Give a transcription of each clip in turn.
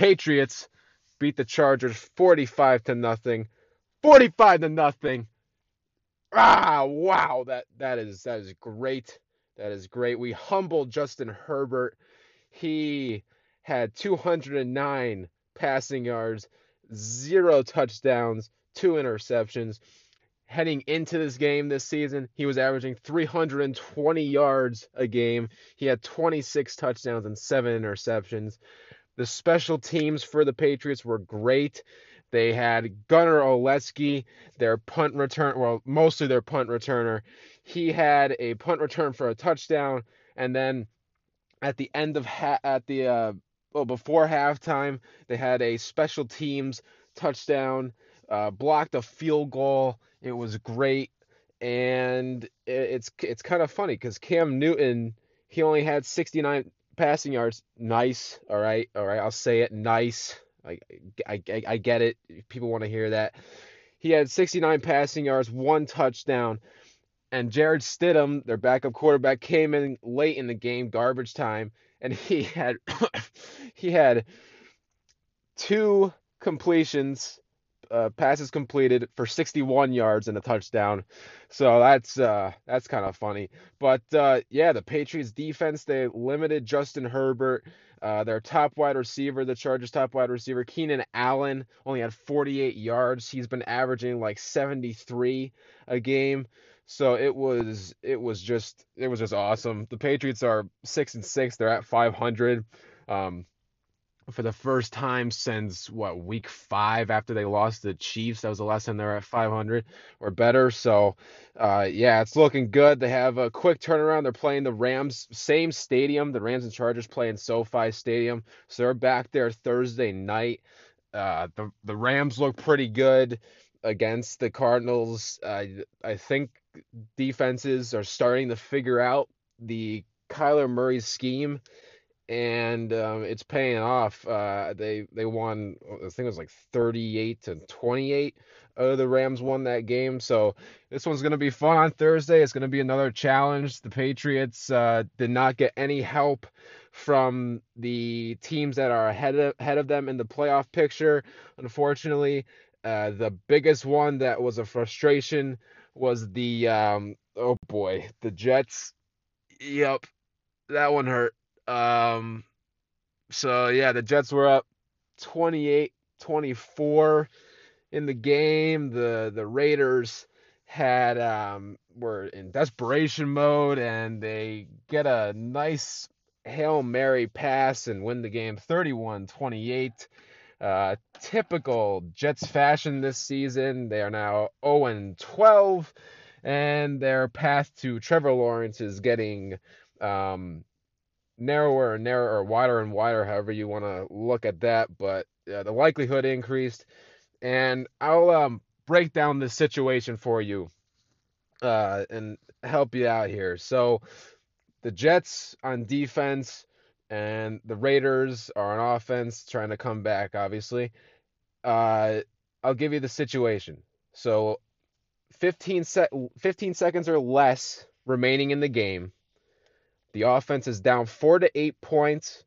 Patriots beat the Chargers 45 to nothing. 45 to nothing. Ah, wow, that that is that is great. That is great. We humbled Justin Herbert. He had 209 passing yards, zero touchdowns, two interceptions. Heading into this game this season, he was averaging 320 yards a game. He had 26 touchdowns and seven interceptions. The special teams for the Patriots were great. They had Gunner Olszewski, their punt return, well, mostly their punt returner. He had a punt return for a touchdown, and then at the end of ha- at the uh, well before halftime, they had a special teams touchdown, uh, blocked a field goal. It was great, and it's it's kind of funny because Cam Newton he only had 69 passing yards. Nice, all right, all right. I'll say it. Nice. I I I, get it. People want to hear that. He had 69 passing yards, one touchdown. And Jarrett Stidham, their backup quarterback, came in late in the game, garbage time, and he had he had two completions, uh, passes completed for 61 yards and a touchdown. So that's uh, that's kind of funny. But uh, yeah, the Patriots defense they limited Justin Herbert. Uh, their top wide receiver, the Chargers' top wide receiver, Keenan Allen, only had 48 yards. He's been averaging like 73 a game. So it was it was just it was just awesome. The Patriots are six and six. They're at 500. Um, for the first time since what week five after they lost the Chiefs. That was the last time they were at 500 or better. So, uh, yeah, it's looking good. They have a quick turnaround. They're playing the Rams, same stadium. The Rams and Chargers play in SoFi Stadium. So they're back there Thursday night. Uh, the the Rams look pretty good against the Cardinals. Uh, I think defenses are starting to figure out the Kyler Murray scheme, and um, it's paying off. Uh, they they won. I think it was like 38 to 28. Uh, the Rams won that game, so this one's gonna be fun on Thursday. It's gonna be another challenge. The Patriots uh, did not get any help from the teams that are ahead of, ahead of them in the playoff picture. Unfortunately, uh, the biggest one that was a frustration was the um, oh boy, the Jets. Yep, that one hurt. Um, so yeah, the Jets were up 28-24 in the game. The the Raiders had um were in desperation mode and they get a nice Hail Mary pass and win the game 31-28. Uh, typical Jets fashion this season. They are now 0 12, and their path to Trevor Lawrence is getting um, narrower and narrower, or wider and wider, however you want to look at that. But uh, the likelihood increased, and I'll um, break down the situation for you uh, and help you out here. So, the Jets on defense and the Raiders are on offense trying to come back, obviously. Uh, I'll give you the situation. So 15, 15 seconds or less remaining in the game. The offense is down four to eight points,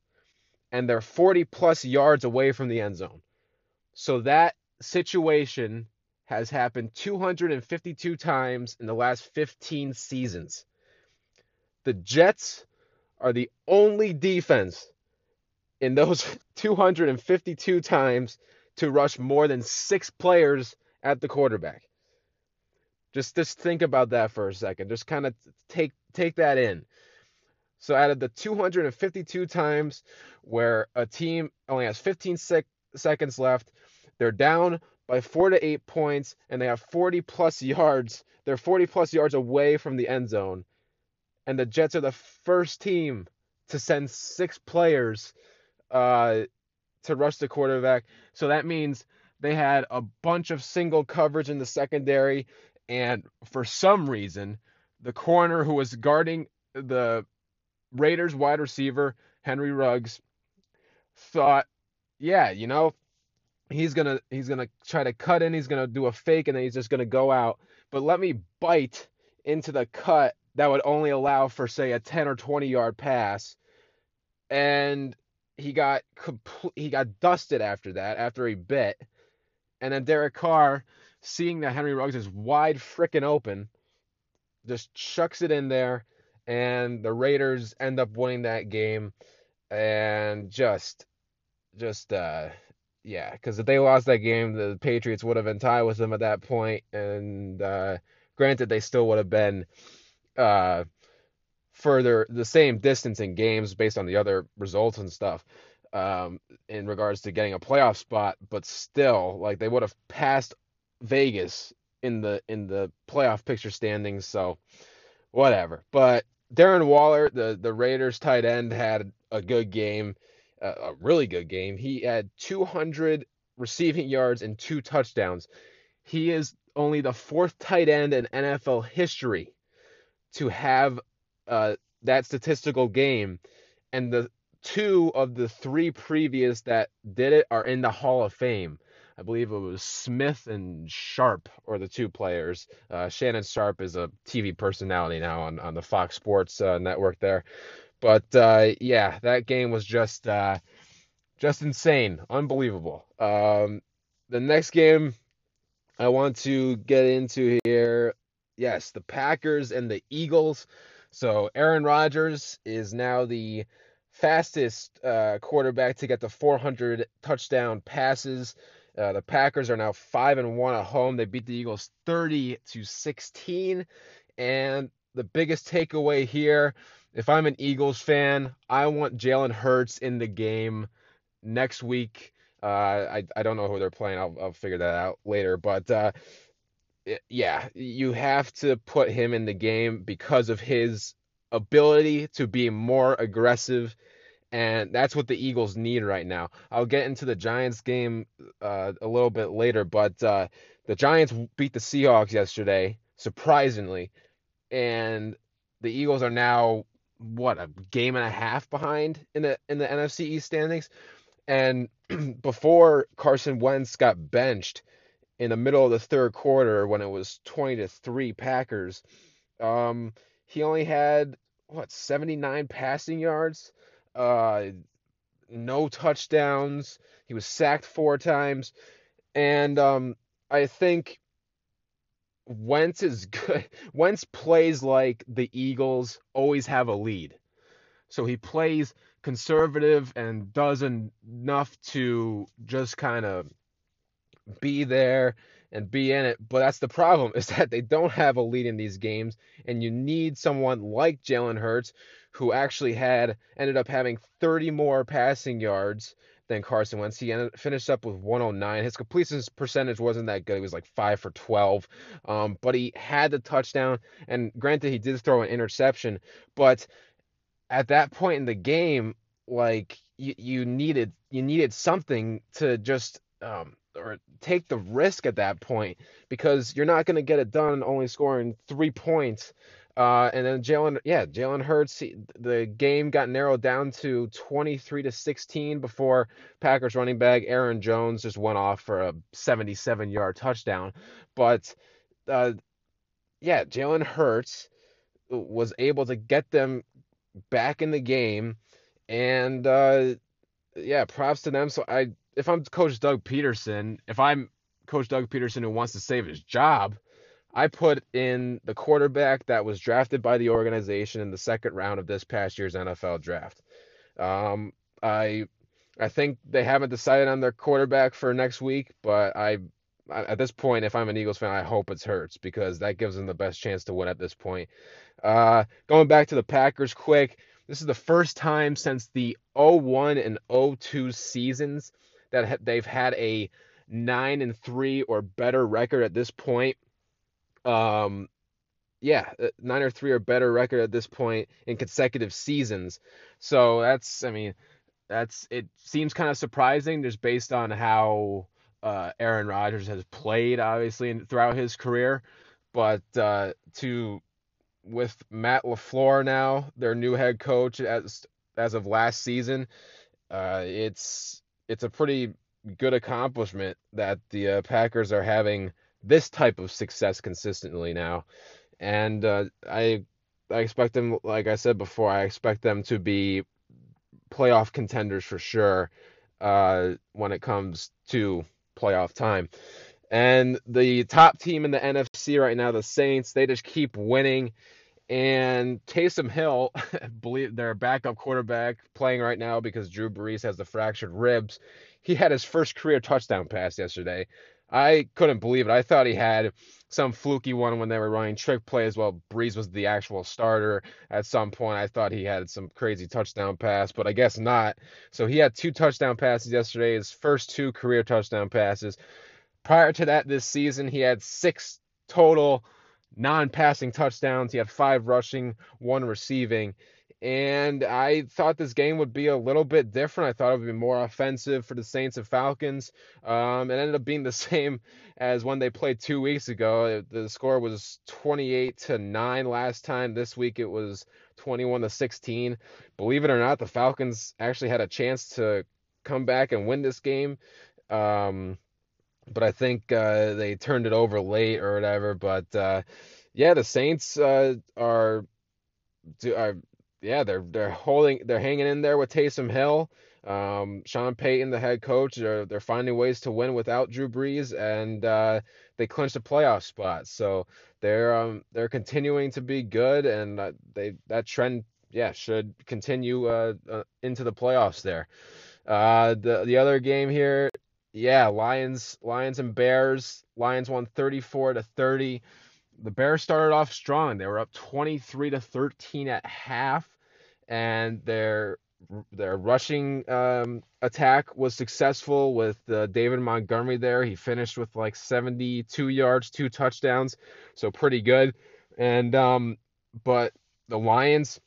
and they're 40 plus yards away from the end zone. So that situation has happened 252 times in the last 15 seasons. The Jets are the only defense in those 252 times to rush more than six players at the quarterback. Just just think about that for a second. Just kind of take take that in. So out of the 252 times where a team only has 15 sec- seconds left, they're down by 4 to 8 points and they have 40 plus yards. They're 40 plus yards away from the end zone and the Jets are the first team to send six players uh, to rush the quarterback. So that means they had a bunch of single coverage in the secondary, and for some reason, the corner who was guarding the Raiders wide receiver, Henry Ruggs, thought, yeah, you know, he's gonna he's gonna try to cut in, he's gonna do a fake, and then he's just gonna go out. But let me bite into the cut that would only allow for say a 10 or 20 yard pass and he got compl- he got dusted after that after he bit, and then Derek Carr, seeing that Henry Ruggs is wide freaking open, just chucks it in there, and the Raiders end up winning that game, and just just uh yeah, because if they lost that game, the Patriots would have been tied with them at that point, and uh, granted, they still would have been uh, further the same distance in games based on the other results and stuff um, in regards to getting a playoff spot, but still, like they would have passed Vegas in the in the playoff picture standings. So whatever. But Darren Waller, the the Raiders tight end, had a good game, a really good game. He had 200 receiving yards and two touchdowns. He is only the fourth tight end in NFL history to have uh, that statistical game, and the two of the three previous that did it are in the Hall of Fame. I believe it was Smith and Sharpe or the two players. Uh, Shannon Sharpe is a TV personality now on, on the Fox Sports uh, network there. But uh, yeah, that game was just uh, just insane, unbelievable. Um, the next game I want to get into here, yes, the Packers and the Eagles. So Aaron Rodgers is now the fastest uh, quarterback to get the 400 touchdown passes. Uh, the Packers are now five and one at home. They beat the Eagles 30 to 16. And the biggest takeaway here if I'm an Eagles fan, I want Jalen Hurts in the game next week. Uh, I I don't know who they're playing. I'll I'll figure that out later. But uh, yeah, you have to put him in the game because of his ability to be more aggressive, and that's what the Eagles need right now. I'll get into the Giants game uh, a little bit later, but uh, the Giants beat the Seahawks yesterday, surprisingly, and the Eagles are now what a game and a half behind in the in the NFC East standings. And before Carson Wentz got benched in the middle of the third quarter when it was 20 to 3 Packers, um, he only had what 79 passing yards, uh, no touchdowns. He was sacked four times, and um, I think Wentz is good. Wentz plays like the Eagles always have a lead. So he plays conservative and does enough to just kind of be there and be in it. But that's the problem is that they don't have a lead in these games, and you need someone like Jalen Hurts who actually had ended up having 30 more passing yards than Carson Wentz. He ended, finished up with 109. His completion percentage wasn't that good. He was like 5 for 12. Um, but he had the touchdown. And granted, he did throw an interception. But at that point in the game, like you, you needed you needed something to just um, or take the risk at that point because you're not going to get it done only scoring three points uh, and then Jalen, yeah, Jalen Hurts, the game got narrowed down to 23 to 16 before Packers running back Aaron Jones just went off for a 77 yard touchdown. But uh, yeah, Jalen Hurts was able to get them back in the game, and uh, yeah, props to them. So I, if I'm Coach Doug Pederson, if I'm Coach Doug Pederson who wants to save his job I put in the quarterback that was drafted by the organization in the second round of this past year's NFL draft. Um, I I think they haven't decided on their quarterback for next week, but I at this point, if I'm an Eagles fan, I hope it's Hurts because that gives them the best chance to win at this point. Uh, going back to the Packers quick, this is the first time since the 01 and 02 seasons that they've had a 9 and 3 or better record at this point um, yeah, uh, nine or three or better record at this point in consecutive seasons. So that's, I mean, that's it seems kind of surprising just based on how uh, Aaron Rodgers has played, obviously, throughout his career. But uh, to with Matt LaFleur now, their new head coach as as of last season, uh, it's it's a pretty good accomplishment that the uh, Packers are having this type of success consistently now, and uh, I I expect them, like I said before, I expect them to be playoff contenders for sure uh, when it comes to playoff time. And the top team in the NFC right now, the Saints, they just keep winning. And Taysom Hill, believe their backup quarterback playing right now because Drew Brees has the fractured ribs. He had his first career touchdown pass yesterday. I couldn't believe it. I thought he had some fluky one when they were running trick plays while Brees was the actual starter. At some point, I thought he had some crazy touchdown pass, but I guess not. So he had two touchdown passes yesterday, his first two career touchdown passes. Prior to that, this season, he had six total non passing touchdowns. He had five rushing, one receiving. And I thought this game would be a little bit different. I thought it would be more offensive for the Saints and Falcons. Um, it ended up being the same as when they played two weeks ago. The score was 28 to 9 last time. This week it was 21 to 16. Believe it or not, the Falcons actually had a chance to come back and win this game. Um, but I think uh, they turned it over late or whatever. But uh, yeah, the Saints uh, are, are yeah, they're they're holding, they're hanging in there with Taysom Hill. Um, Sean Payton, the head coach, they're they're finding ways to win without Drew Brees, and uh, they clinched a playoff spot. So they're um, they're continuing to be good, and uh, they that trend yeah should continue uh, into the playoffs there. Uh, the the other game here, yeah, Lions Lions and Bears. Lions won 34 to 30 the Bears started off strong. They were up 23 to 13 at half, and their their rushing um, attack was successful with uh, David Montgomery there. He finished with like 72 yards, two touchdowns, so pretty good. And um, but the Lions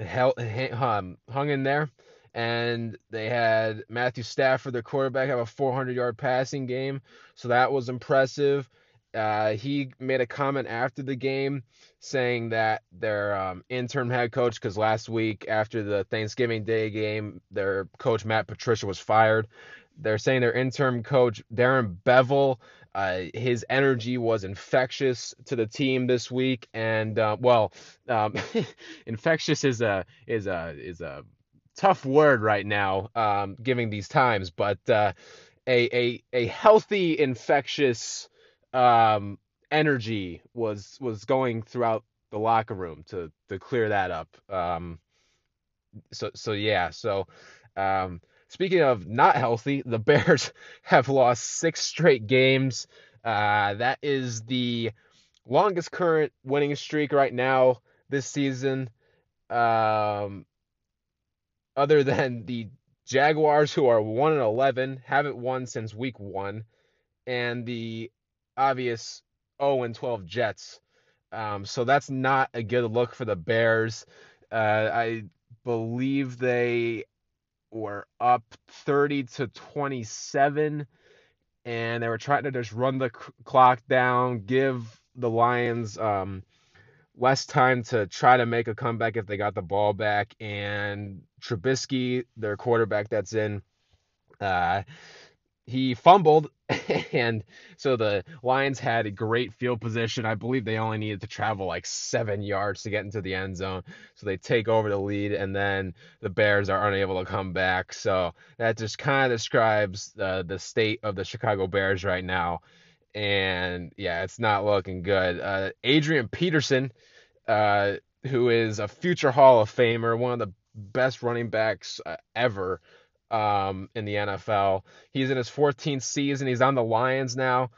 held, um, hung in there, and they had Matthew Stafford, their quarterback, have a 400 yard passing game, so that was impressive. Uh, he made a comment after the game saying that their um, interim head coach, because last week after the Thanksgiving Day game, their coach Matt Patricia was fired. They're saying their interim coach Darrell Bevell, uh, his energy was infectious to the team this week, and uh, well, um, infectious is a is a is a tough word right now, um, giving these times, but uh, a a a healthy infectious um, energy was was going throughout the locker room to to clear that up. Um, so so yeah. So um, speaking of not healthy, the Bears have lost six straight games. Uh, that is the longest current winning streak right now this season. Um, other than the Jaguars, who are one and eleven, haven't won since week one, and the obvious 0 and 12 Jets. Um, so that's not a good look for the Bears. Uh, I believe they were up 30 to 27, and they were trying to just run the clock down, give the Lions um, less time to try to make a comeback if they got the ball back. And Trubisky, their quarterback that's in, uh, he fumbled and so the Lions had a great field position. I believe they only needed to travel like seven yards to get into the end zone. So they take over the lead, and then the Bears are unable to come back. So that just kind of describes uh, the state of the Chicago Bears right now. And yeah, it's not looking good. Uh, Adrian Peterson, uh, who is a future Hall of Famer, one of the best running backs uh, ever um, in the NFL. He's in his 14th season. He's on the Lions now.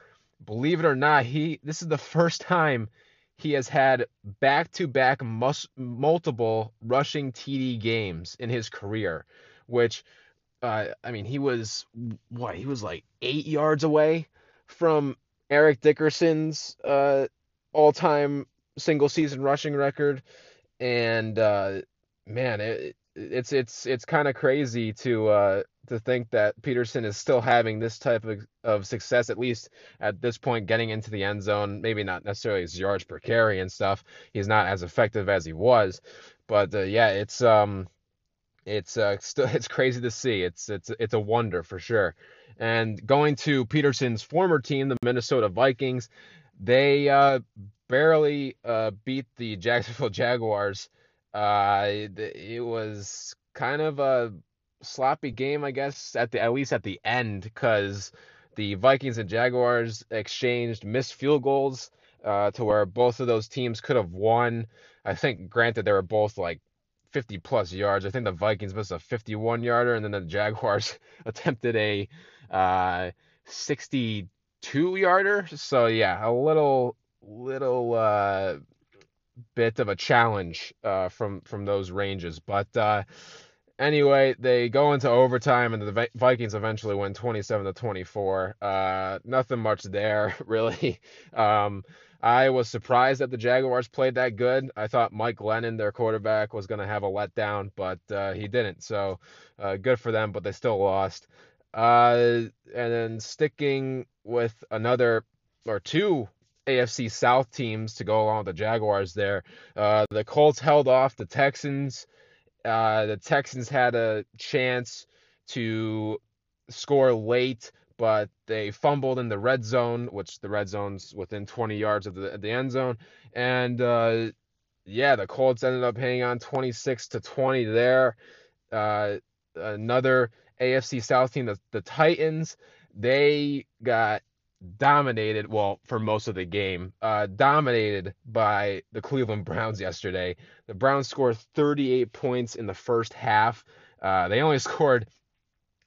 Believe it or not, he this is the first time he has had back-to-back mus- multiple rushing TD games in his career, which uh, I mean, he was what? He was like eight yards away from Eric Dickerson's uh, all-time single-season rushing record, and uh, man, it, it's it's it's kind of crazy to uh, to think that Peterson is still having this type of, of success, at least at this point, getting into the end zone. Maybe not necessarily his yards per carry and stuff. He's not as effective as he was, but uh, yeah, it's um, it's uh, still it's crazy to see. It's it's it's a wonder for sure. And going to Peterson's former team, the Minnesota Vikings, they uh, barely uh, beat the Jacksonville Jaguars uh, it, was kind of a sloppy game, I guess, at the at least at the end, because the Vikings and Jaguars exchanged missed field goals uh, to where both of those teams could have won. I think, granted, they were both like 50 plus yards. I think the Vikings missed a 51 yarder, and then the Jaguars attempted a uh, 62 yarder. So yeah, a little little uh, bit of a challenge uh, from from those ranges, but. Uh, anyway, they go into overtime, and the Vikings eventually win 27 to 24. Uh, nothing much there, really. Um, I was surprised that the Jaguars played that good. I thought Mike Glennon, their quarterback, was going to have a letdown, but uh, he didn't. So uh, good for them, but they still lost. Uh, and then sticking with another or two AFC South teams to go along with the Jaguars there. Uh, the Colts held off the Texans. Uh, the Texans had a chance to score late, but they fumbled in the red zone, which the red zone's within 20 yards of the, the end zone. And uh, yeah, the Colts ended up hanging on 26 to 20 there. Uh, another AFC South team, the, the Titans, they got dominated, well, for most of the game, uh, dominated by the Cleveland Browns yesterday. The Browns scored 38 points in the first half. Uh, they only scored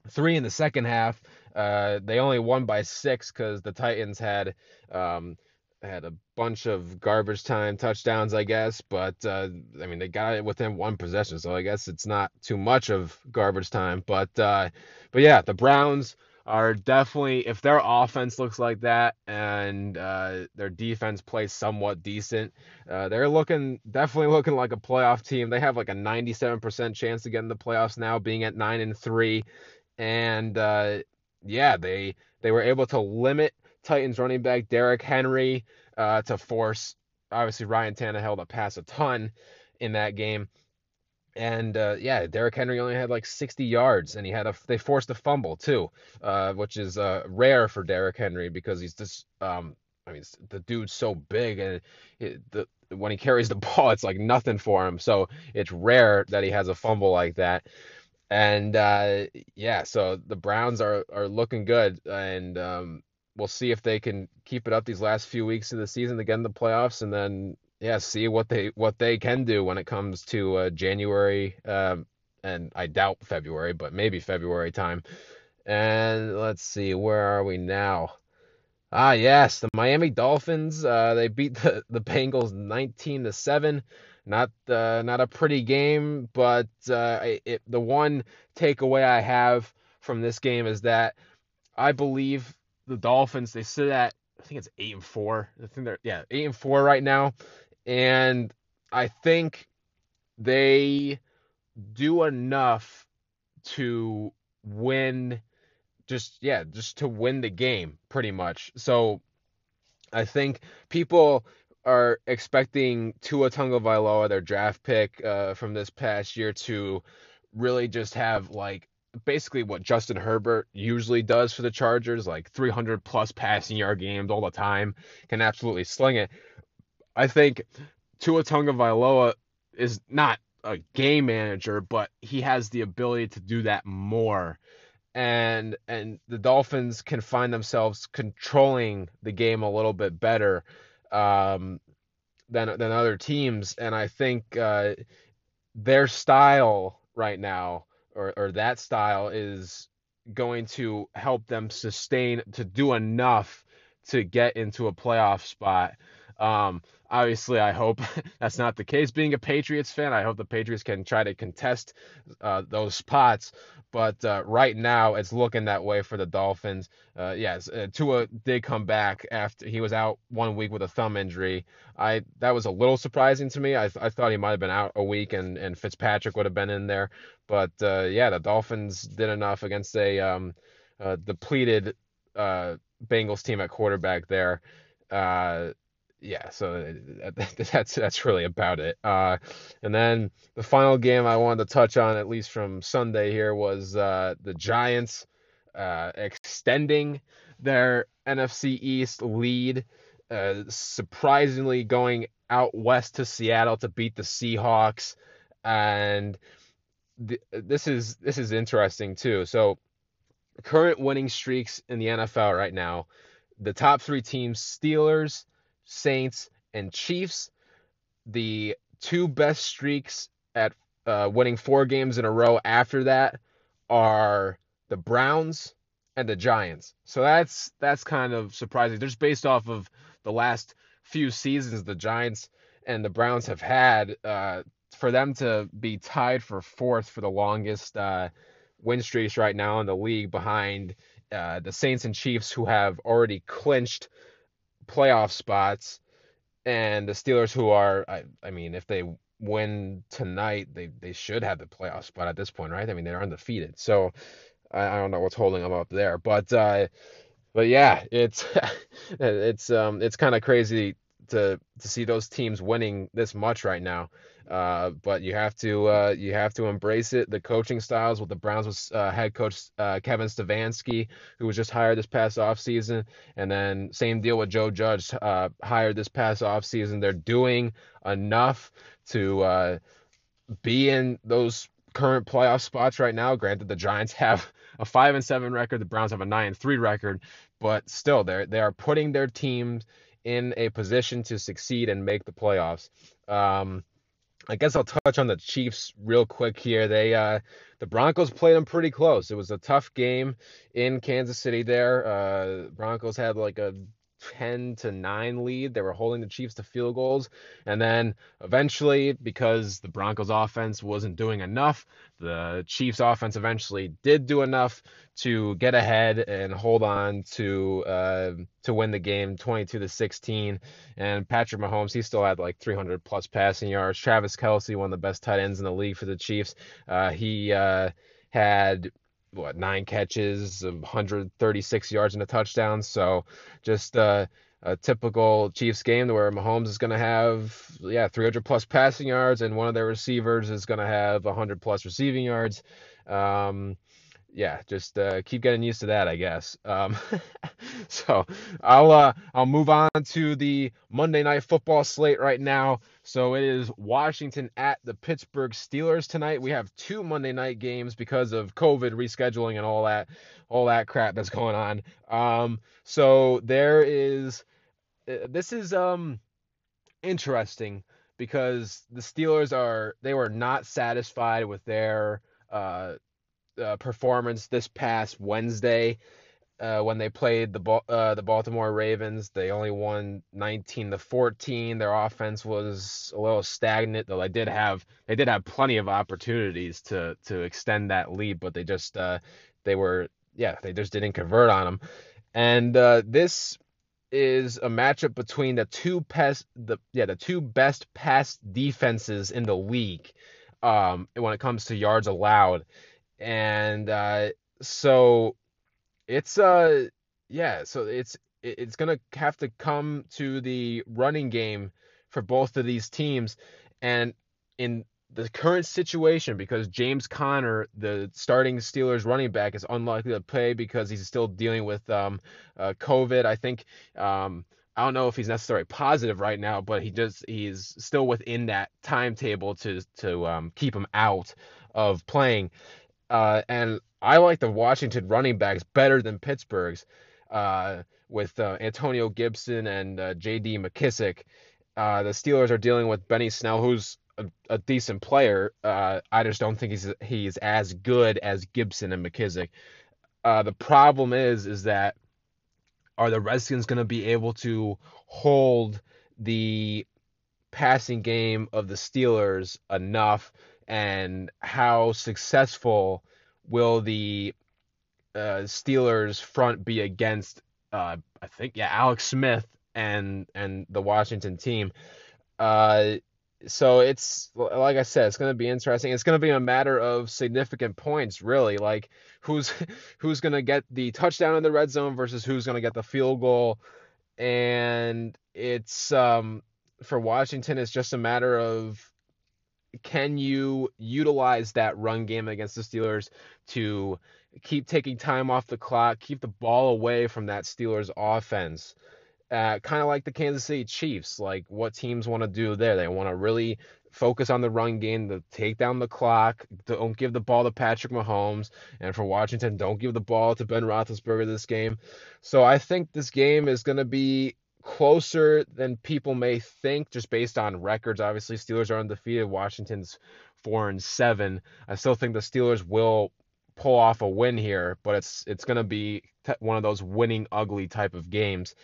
three in the second half. Uh, they only won by six because the Titans had um, had a bunch of garbage time touchdowns, I guess. But uh, I mean, they got it within one possession, so I guess it's not too much of garbage time. But uh, but yeah, the Browns are definitely if their offense looks like that and uh, their defense plays somewhat decent, uh, they're looking definitely looking like a playoff team. They have like a 97% chance to get in the playoffs now, being at nine and three, and uh, yeah, they they were able to limit Titans running back Derrick Henry uh, to force obviously Ryan Tannehill to pass a ton in that game. And uh, yeah, Derrick Henry only had like 60 yards, and he had a they forced a fumble too, uh, which is uh, rare for Derrick Henry because he's just um, I mean the dude's so big and it, the when he carries the ball, it's like nothing for him. So it's rare that he has a fumble like that. And uh, yeah, so the Browns are are looking good, and um, we'll see if they can keep it up these last few weeks of the season to get in the playoffs, and then yeah, see what they what they can do when it comes to uh, January, um, and I doubt February, but maybe February time. And let's see, where are we now? Ah, yes, the Miami Dolphins. Uh, they beat the, the Bengals 19 to seven. Not uh, not a pretty game, but uh, it, the one takeaway I have from this game is that I believe the Dolphins they sit at I think it's eight and four. I think they're yeah eight and four right now, and I think they do enough to win just yeah just to win the game pretty much so i think people are expecting Tua Tagovailoa, their draft pick uh, from this past year, to really just have like basically what Justin Herbert usually does for the Chargers, like 300 plus passing yard games all the time, can absolutely sling it. I think Tua Tagovailoa is not a game manager, but he has the ability to do that more. And and the Dolphins can find themselves controlling the game a little bit better um, than than other teams, and I think uh, their style right now, or or that style, is going to help them sustain to do enough to get into a playoff spot. Um, obviously, I hope that's not the case. Being a Patriots fan, I hope the Patriots can try to contest uh, those spots. But uh, right now, it's looking that way for the Dolphins. Uh, yes, uh, Tua did come back after he was out one week with a thumb injury. I that was a little surprising to me. I, I thought he might have been out a week and, and Fitzpatrick would have been in there. But uh, yeah, the Dolphins did enough against a um, uh, depleted uh, Bengals team at quarterback there. Uh, yeah, so that's that's really about it. Uh, and then the final game I wanted to touch on, at least from Sunday here, was uh, the Giants uh, extending their NFC East lead, uh, surprisingly going out west to Seattle to beat the Seahawks, and th- this is this is interesting too. So current winning streaks in the NFL right now, the top three teams: Steelers, Saints, and Chiefs. The two best streaks at uh, winning four games in a row after that are the Browns and the Giants. So that's that's kind of surprising. Just based off of the last few seasons the Giants and the Browns have had, uh, for them to be tied for fourth for the longest uh, win streaks right now in the league behind uh, the Saints and Chiefs, who have already clinched playoff spots, and the Steelers, who are, I, I mean, if they win tonight, they they should have the playoff spot at this point, right? I mean, they're undefeated, so I, I don't know what's holding them up there, but uh, but yeah, it's it's um it's kind of crazy to to see those teams winning this much right now. Uh, but you have to uh, you have to embrace it. The coaching styles with the Browns was uh, head coach uh, Kevin Stefanski, who was just hired this past offseason, and then same deal with Joe Judge, uh, hired this past offseason. They're doing enough to uh, be in those current playoff spots right now. Granted, the Giants have a five and seven record, the Browns have a nine and three record, but still, they they are putting their teams in a position to succeed and make the playoffs. Um, I guess I'll touch on the Chiefs real quick here. They uh, the Broncos played them pretty close. It was a tough game in Kansas City. There, uh, Broncos had like a 10 to 9 lead. They were holding the Chiefs to field goals. And then eventually, because the Broncos offense wasn't doing enough, the Chiefs offense eventually did do enough to get ahead and hold on to uh, to win the game 22 to 16. And Patrick Mahomes, he still had like 300 plus passing yards. Travis Kelce, one of the best tight ends in the league for the Chiefs, uh, he uh, had what nine catches, 136 yards and a touchdown. So just uh, a typical Chiefs game where Mahomes is going to have yeah 300 plus passing yards and one of their receivers is going to have 100 plus receiving yards. Um, yeah, just uh, keep getting used to that, I guess. Um, so I'll uh, I'll move on to the Monday night football slate right now. So it is Washington at the Pittsburgh Steelers tonight. We have two Monday night games because of COVID rescheduling and all that all that crap that's going on. Um, so there is uh, this is um interesting because the Steelers are they were not satisfied with their uh uh, performance this past Wednesday uh, when they played the uh, the Baltimore Ravens. They only won 19 to 14. Their offense was a little stagnant, though they did have they did have plenty of opportunities to to extend that lead, but they just uh, they were yeah they just didn't convert on them. And uh, this is a matchup between the two best the yeah the two best pass defenses in the league um, when it comes to yards allowed and uh, so it's uh yeah, so it's it's gonna have to come to the running game for both of these teams, and in the current situation because James Conner, the starting Steelers running back, is unlikely to play because he's still dealing with um, uh, COVID. I think um, I don't know if he's necessarily positive right now, but he just he's still within that timetable to to um, keep him out of playing. Uh, and I like the Washington running backs better than Pittsburgh's uh, with uh, Antonio Gibson and uh, J.D. McKissic. Uh, the Steelers are dealing with Benny Snell, who's a, a decent player. Uh, I just don't think he's he's as good as Gibson and McKissic. the problem is is that are the Redskins going to be able to hold the passing game of the Steelers enough and how successful will the uh, Steelers front be against uh, I think yeah Alex Smith and and the Washington team. Uh, so it's like I said, it's going to be interesting. It's going to be a matter of significant points, really. Like who's who's going to get the touchdown in the red zone versus who's going to get the field goal, and it's um for Washington, it's just a matter of can you utilize that run game against the Steelers to keep taking time off the clock, keep the ball away from that Steelers offense? Uh, kind of like the Kansas City Chiefs, like what teams want to do there. They want to really focus on the run game, to take down the clock. Don't give the ball to Patrick Mahomes, and for Washington, don't give the ball to Ben Roethlisberger this game. So I think this game is going to be closer than people may think, just based on records. Obviously, Steelers are undefeated. Washington's four and seven. I still think the Steelers will pull off a win here, but it's it's going to be one of those winning ugly type of games.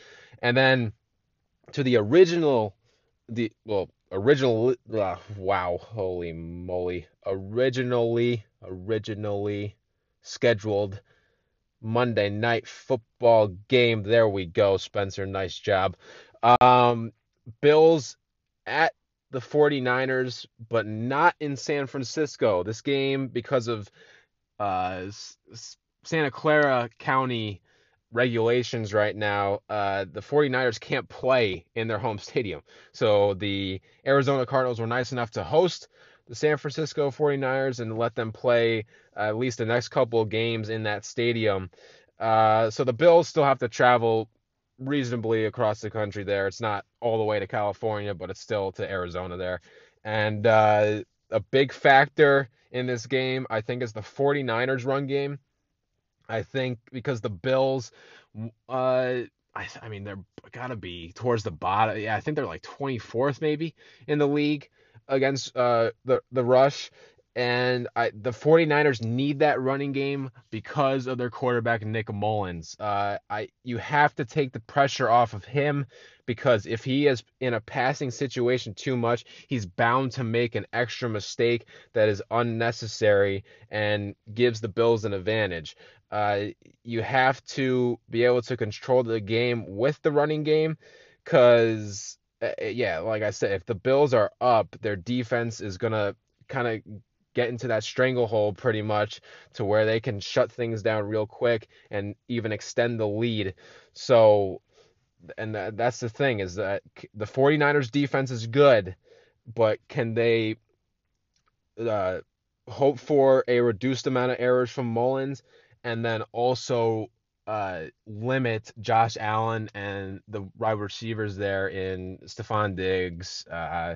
And then to the original, the well original. Uh, wow, holy moly! Originally, originally scheduled Monday night football game. There we go, Spencer. Nice job. Um, Bills at the 49ers, but not in San Francisco. This game, because of uh, Santa Clara County regulations right now, uh, the 49ers can't play in their home stadium. So the Arizona Cardinals were nice enough to host the San Francisco 49ers and let them play uh, at least the next couple of games in that stadium. Uh, so the Bills still have to travel reasonably across the country there. It's not all the way to California, but it's still to Arizona there. And uh, a big factor in this game, I think, is the 49ers run game. I think because the Bills, uh, I, I mean, they're got to be towards the bottom. Yeah, I think they're like 24th maybe in the league against uh, the the rush. And I, the 49ers need that running game because of their quarterback Nick Mullens. Uh, I you have to take the pressure off of him because if he is in a passing situation too much, he's bound to make an extra mistake that is unnecessary and gives the Bills an advantage. Uh, you have to be able to control the game with the running game because yeah, like I said, if the Bills are up, their defense is gonna kind of get into that stranglehold pretty much to where they can shut things down real quick and even extend the lead. So, and that's the thing is that the 49ers defense is good, but can they uh, hope for a reduced amount of errors from Mullens and then also uh, limit Josh Allen and the wide receivers there in Stefon Diggs, uh,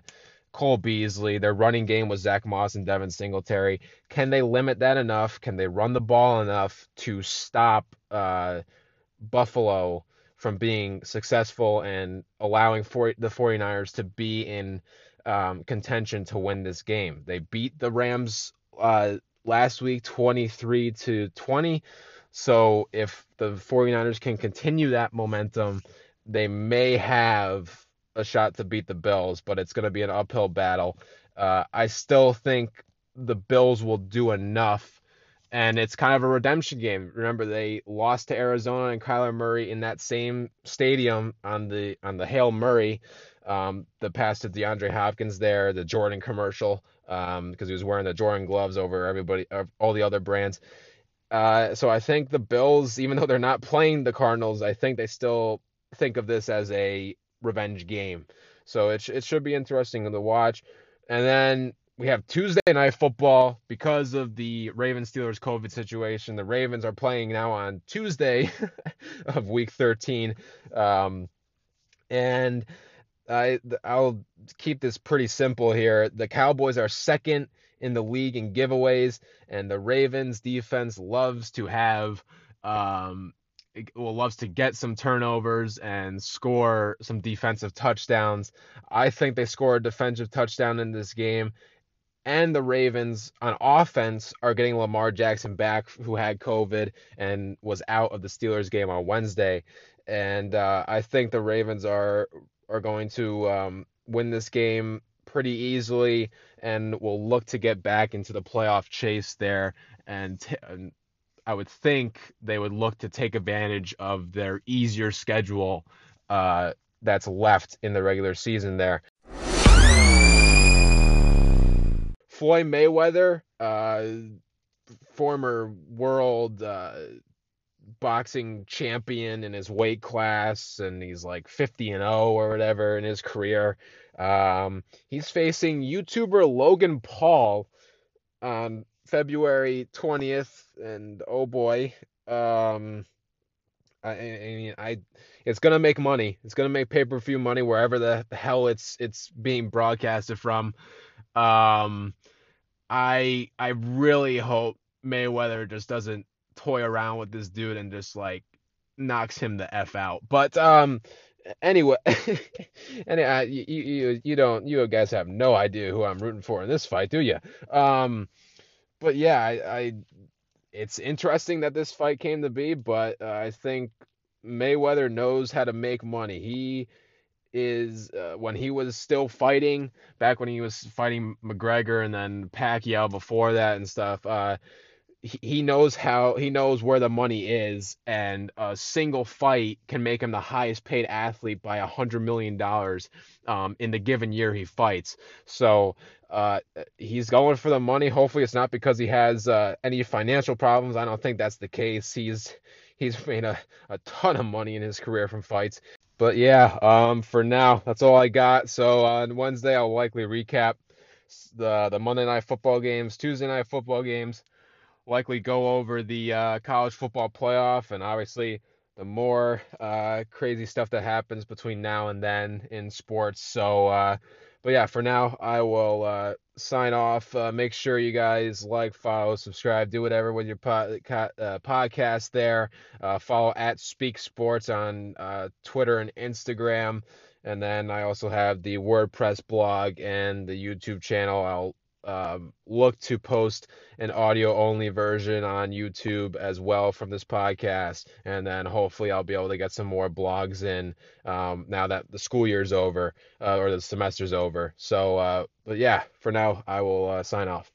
Cole Beasley. Their running game was Zach Moss and Devin Singletary. Can they limit that enough? Can they run the ball enough to stop uh, Buffalo from being successful and allowing for the 49ers to be in um, contention to win this game? They beat the Rams uh, last week 23 to 20 so if the 49ers can continue that momentum, they may have a shot to beat the Bills, but it's going to be an uphill battle. Uh, I still think the Bills will do enough, and it's kind of a redemption game. Remember, they lost to Arizona and Kyler Murray in that same stadium on the on the Hail Murray. Um, the pass to DeAndre Hopkins there, the Jordan commercial, because um, he was wearing the Jordan gloves over everybody, all the other brands. Uh, so I think the Bills, even though they're not playing the Cardinals, I think they still think of this as a revenge game. So it, sh- it should be interesting to watch. And then we have Tuesday night football because of the Ravens Steelers COVID situation. The Ravens are playing now on Tuesday of week 13. Um, and I, I'll keep this pretty simple here. The Cowboys are second in the league in giveaways, and the Ravens defense loves to have um well loves to get some turnovers and score some defensive touchdowns. I think they score a defensive touchdown in this game. And the Ravens on offense are getting Lamar Jackson back, who had COVID and was out of the Steelers game on Wednesday. And uh, I think the Ravens are are going to um, win this game pretty easily and will look to get back into the playoff chase there. And, t- and I would think they would look to take advantage of their easier schedule uh, that's left in the regular season there. Floyd Mayweather, uh, former world uh, boxing champion in his weight class, and he's like 50 and 0 or whatever in his career. Um, he's facing YouTuber Logan Paul on February 20th, and oh boy, um, I, I mean, I it's gonna make money. It's gonna make pay per view money wherever the, the hell it's it's being broadcasted from. Um, I I really hope Mayweather just doesn't toy around with this dude and just like knocks him the f out. But um, anyway, anyway, you, you you don't you guys have no idea who I'm rooting for in this fight, do you? Um, but yeah, I, I it's interesting that this fight came to be, but uh, I think Mayweather knows how to make money. He is uh, when he was still fighting back when he was fighting McGregor and then Pacquiao before that and stuff. Uh, he knows how he knows where the money is and a single fight can make him the highest paid athlete by a hundred million dollars um, in the given year he fights. So uh, he's going for the money. Hopefully it's not because he has uh, any financial problems. I don't think that's the case. He's he's made a, a ton of money in his career from fights. But yeah um, for now that's all i got. So on wednesday i'll likely recap the the monday night football games tuesday night football games likely go over the uh, college football playoff, and obviously the more uh, crazy stuff that happens between now and then in sports. So, uh, but yeah, for now, I will uh, sign off. Uh, make sure you guys like, follow, subscribe, do whatever with your pod, uh, podcast there. follow at Speak Sports on Twitter and Instagram. And then I also have the WordPress blog and the YouTube channel. I'll um, look to post an audio only version on YouTube as well from this podcast. And then hopefully I'll be able to get some more blogs in um, now that the school year's over uh, or the semester's over. So, uh, but yeah, for now, I will uh, sign off.